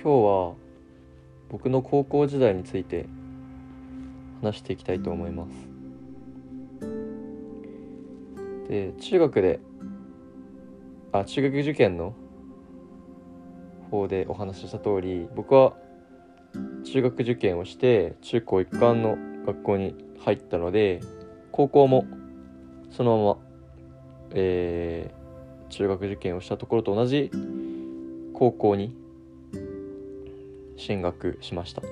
今日は僕の高校時代について話していきたいと思います。で中学であ中学受験の方でお話しした通り僕は中学受験をして中高一貫の学校に入ったので高校もそのまま、えー、中学受験をしたところと同じ高校に進学しました。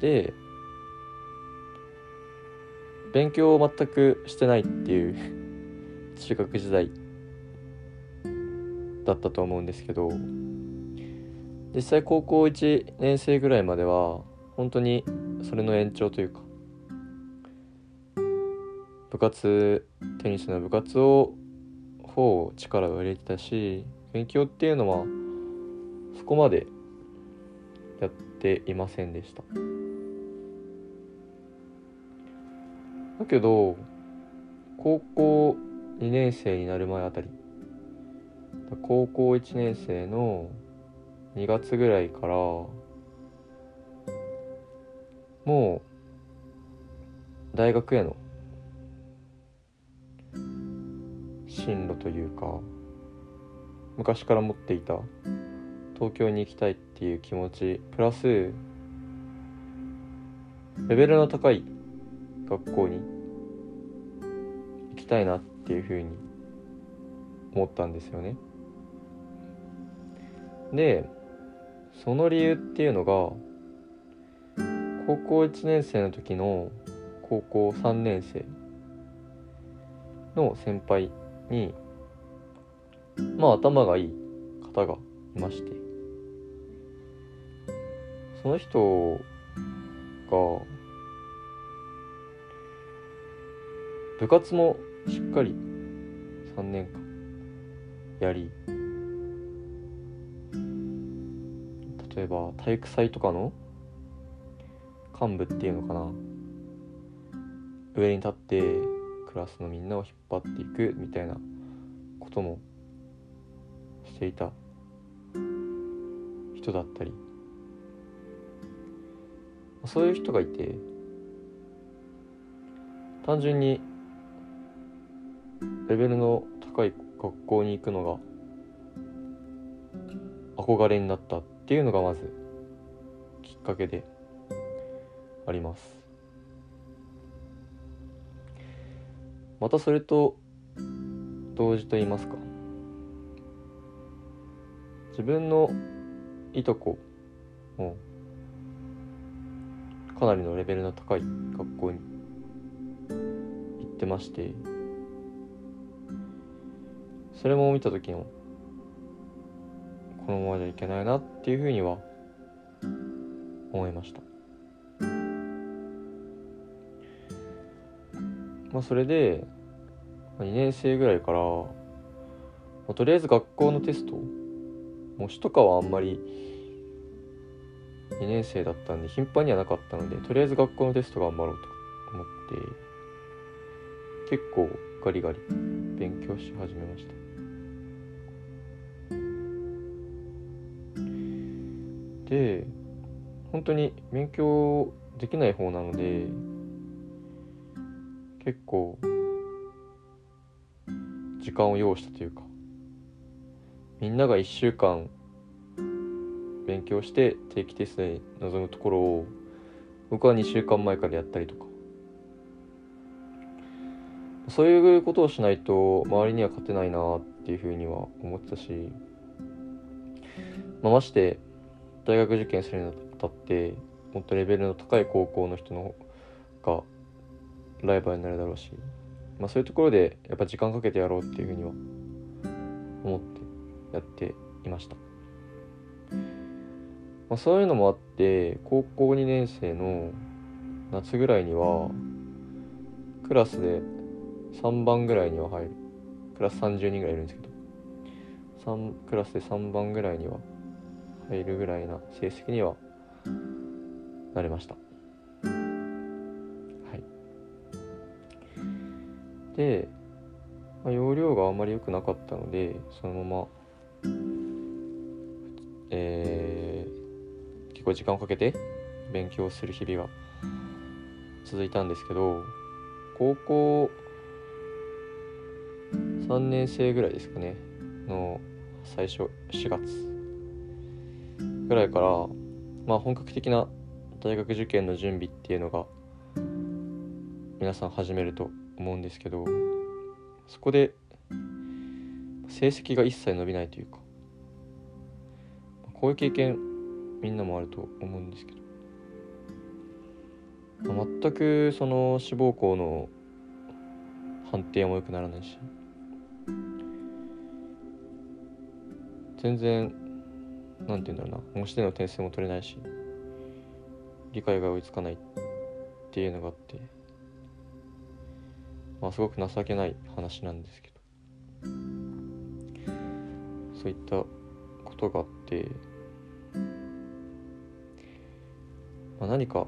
で勉強を全くしてないっていう 中学時代だったと思うんですけど実際高校1年生ぐらいまでは本当にそれの延長というか部活テニスの部活を方力を入れてたし勉強っていうのはそこまでやっていませんでした。だけど高校2年生になる前あたり高校1年生の2月ぐらいからもう大学への進路というか昔から持っていた東京に行きたいっていう気持ちプラスレベルの高い学校に行きたいなっていうふうに思ったんですよね。でその理由っていうのが高校1年生の時の高校3年生の先輩にまあ頭がいい方がいましてその人が部活もしっかり3年間やり例えば体育祭とかの幹部っていうのかな。上に立ってクラスのみんなを引っ張っていくみたいなこともしていた人だったり。そういう人がいて単純にレベルの高い学校に行くのが憧れになったっていうのがまずきっかけであります。またそれと同時と言いますか自分のいとこもかなりのレベルの高い学校に行ってましてそれも見た時のこのままじゃいけないなっていうふうには思いました。まあそれで2年生ぐらいから、まあ、とりあえず学校のテスト模試とかはあんまり2年生だったんで頻繁にはなかったのでとりあえず学校のテスト頑張ろうと思って結構ガリガリ勉強し始めました。で本当に勉強できない方なので結構時間を要したというかみんなが1週間勉強して定期テストに臨むところを僕は2週間前からやったりとか。そういうことをしないと周りには勝てないなっていうふうには思ってたし、まあ、まして大学受験するにあたってもっとレベルの高い高校の人のがライバルになるだろうし、まあ、そういうところでやっぱ時間かけてやろうっていうふうには思ってやっていました、まあ、そういうのもあって高校2年生の夏ぐらいにはクラスで3番ぐらいには入る。クラス30人ぐらいいるんですけど。3クラスで3番ぐらいには入るぐらいな成績にはなれました。はい。で、まあ、容量があまり良くなかったのでそのままえー、結構時間をかけて勉強する日々が続いたんですけど高校3年生ぐらいですかねの最初4月ぐらいからまあ本格的な大学受験の準備っていうのが皆さん始めると思うんですけどそこで成績が一切伸びないというかこういう経験みんなもあると思うんですけど。全くその志望校の判定も良くならないし。全然なんて言うんだろうな。模試での点数も取れないし。理解が追いつかないっていうのがあって。まあすごく情けない話なんですけど。そういったことがあって。まあ、何か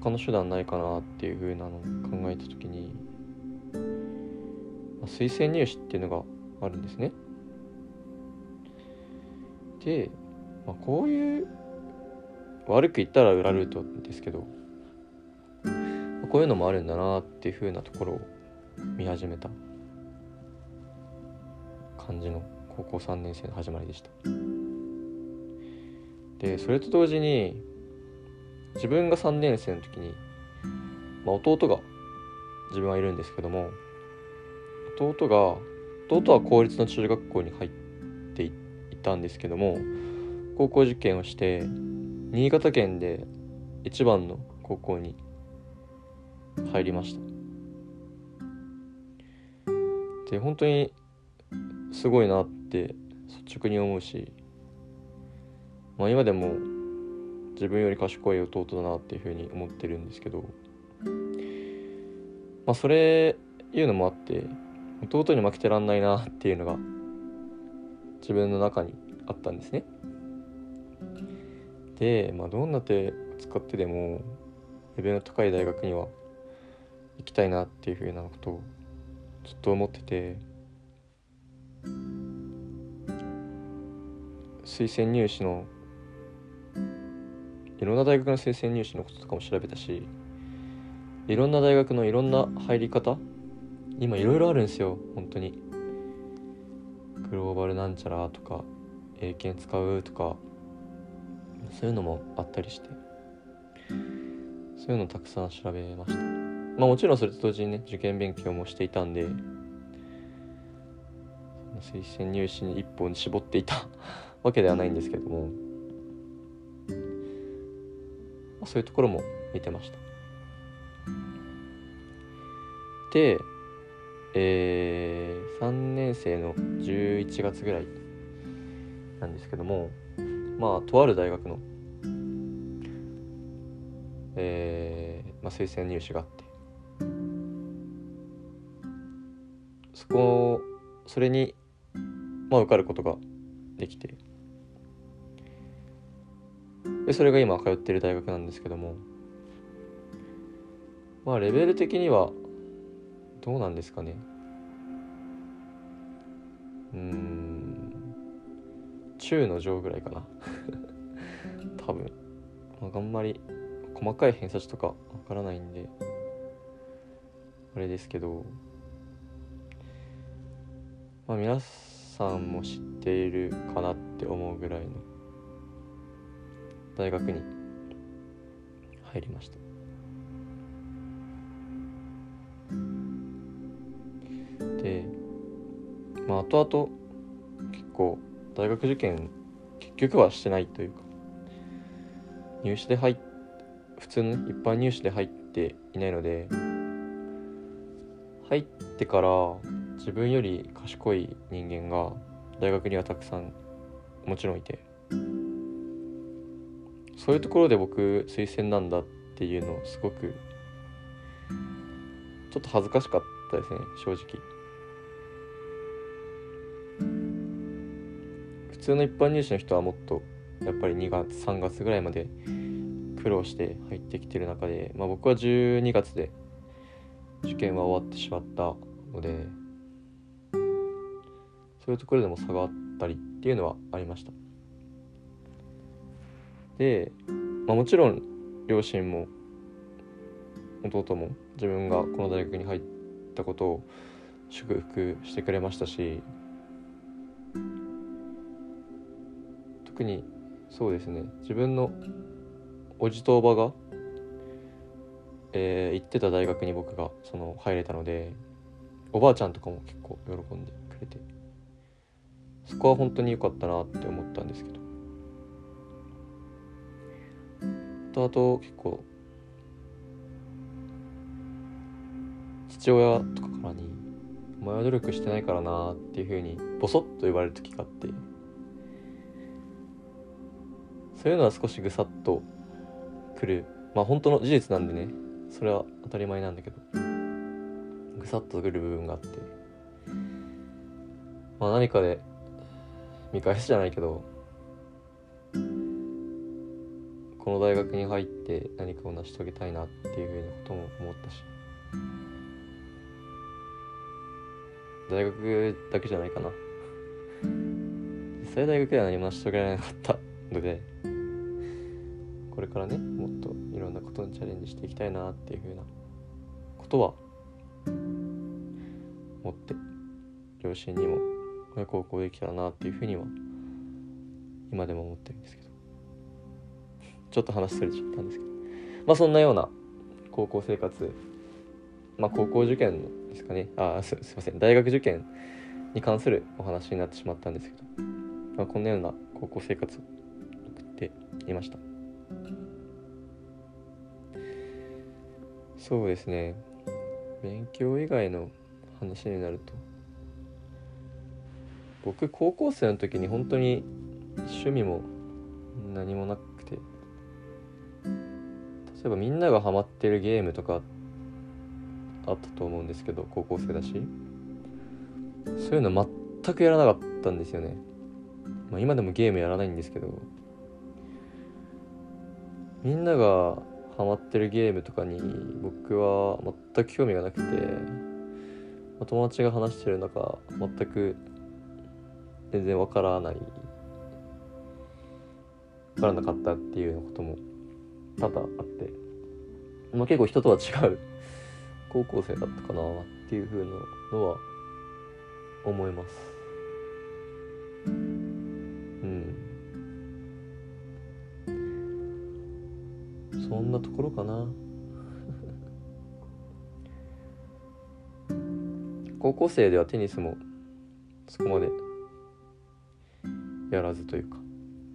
他の手段ないかなっていうふうなのを考えた時に、まあ、推薦入試っていうのがあるんですね。で、まあ、こういう悪く言ったら裏ルートですけど、まあ、こういうのもあるんだなっていうふうなところを見始めた感じの高校3年生の始まりでした。でそれと同時に自分が3年生の時に、まあ、弟が自分はいるんですけども弟が弟は公立の中学校に入っていたんですけども高校受験をして新潟県で一番の高校に入りました。で本当にすごいなって率直に思うしまあ今でも自分より賢い弟だなっていうふうに思ってるんですけどまあそれいうのもあって弟に負けてらんないなっていうのが自分の中にあったんですね。で、まあ、どんな手使ってでもレベルの高い大学には行きたいなっていうふうなことをずっと思ってて推薦入試のいろんな大学の推薦入試のこととかも調べたしいろんな大学のいろんな入り方今いろいろあるんですよ本当に。グローバルなんちゃらとか英検使うとかそういうのもあったりしてそういうのたくさん調べました。まあもちろんそれと同時にね受験勉強もしていたんで推薦入試に一本絞っていた わけではないんですけども。そういうところも見てました。でえー、3年生の11月ぐらいなんですけどもまあとある大学のえー、まあ、推薦入試があってそこそれにまあ受かることができてでそれが今通ってる大学なんですけども。まあレベル的にはどうなんですかね。うん。中の上ぐらいかな。多分、まあ、あんまり細かい偏差値とかわからないんであれですけど。まあ皆さんも知っているかなって思うぐらいの大学に入りました。でまあ後々結構大学受験結局はしてないというか入試で入っ普通の、一般入試で入っていないので入ってから自分より賢い人間が大学にはたくさんもちろんいてそういうところで僕推薦なんだっていうのをすごくちょっと恥ずかしかったですね正直。普通の一般入試の人はもっとやっぱり2月3月ぐらいまで苦労して入ってきてる中で、まあ、僕は12月で受験は終わってしまったのでそういうところでも差があったりっていうのはありました。で、まあ、もちろん両親も弟も自分がこの大学に入ったことを祝福してくれましたし特にそうですね自分のおじとおばが、えー、行ってた大学に僕がその入れたのでおばあちゃんとかも結構喜んでくれてそこは本当に良かったなって思ったんですけど。とあと結構父親とかからに「お前は努力してないからな」っていうふうにボソッと言われる時があって。そういうのは少しぐさっとくる。まあ本当の事実なんでね。それは当たり前なんだけど。ぐさっとくる部分があって。まあ何かで見返すじゃないけどこの大学に入って何かを成し遂げたいなっていうふうなことも思ったし大学だけじゃないかな。実際大学では何も成し遂げられなかったのでこれからねもっといろんなことにチャレンジしていきたいなっていうふうなことは思って両親にも高校できたらなっていうふうには今でも思ってるんですけど。ちょっと話すれちゃったんですけどまあそんなような高校生活まあ高校受験ですかね。あすすいません。大学受験に関するお話になってしまったんですけど、まあ、こんなような高校生活を送っていました。そうですね。勉強以外の話になると僕高校生の時に本当に趣味も何もなくえばみんながハマってるゲームとかあったと思うんですけど高校生だし。そういうの全くやらなかったんですよね、まあ、今でもゲームやらないんですけど。みんながハマってるゲームとかに僕は全く興味がなくて、まあ、友達が話してる中全く全然わからない。わからなかったっていうようなことも多々あって、まあ、結構人とは違う。高校生だったかなっていうふうなのは思います。うん。そんなところかな。高校生ではテニスもそこまでやらずというか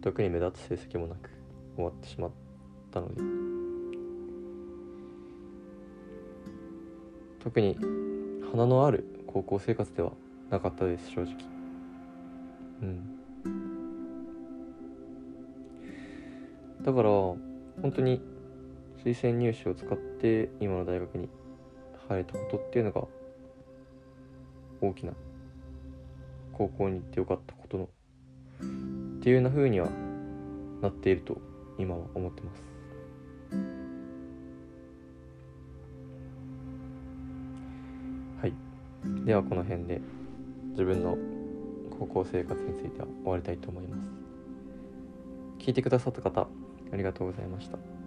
特に目立つ成績もなく終わってしまったので特に花のある高校生活ではなかったです正直。うん。だから本当に推薦入試を使って今の大学に入れたことっていうのが大きな高校に行ってよかったことのっていうようにはなっていると今は思ってます。はい。ではこの辺で自分の高校生活については終わりたいと思います。聞いてくださった方ありがとうございました。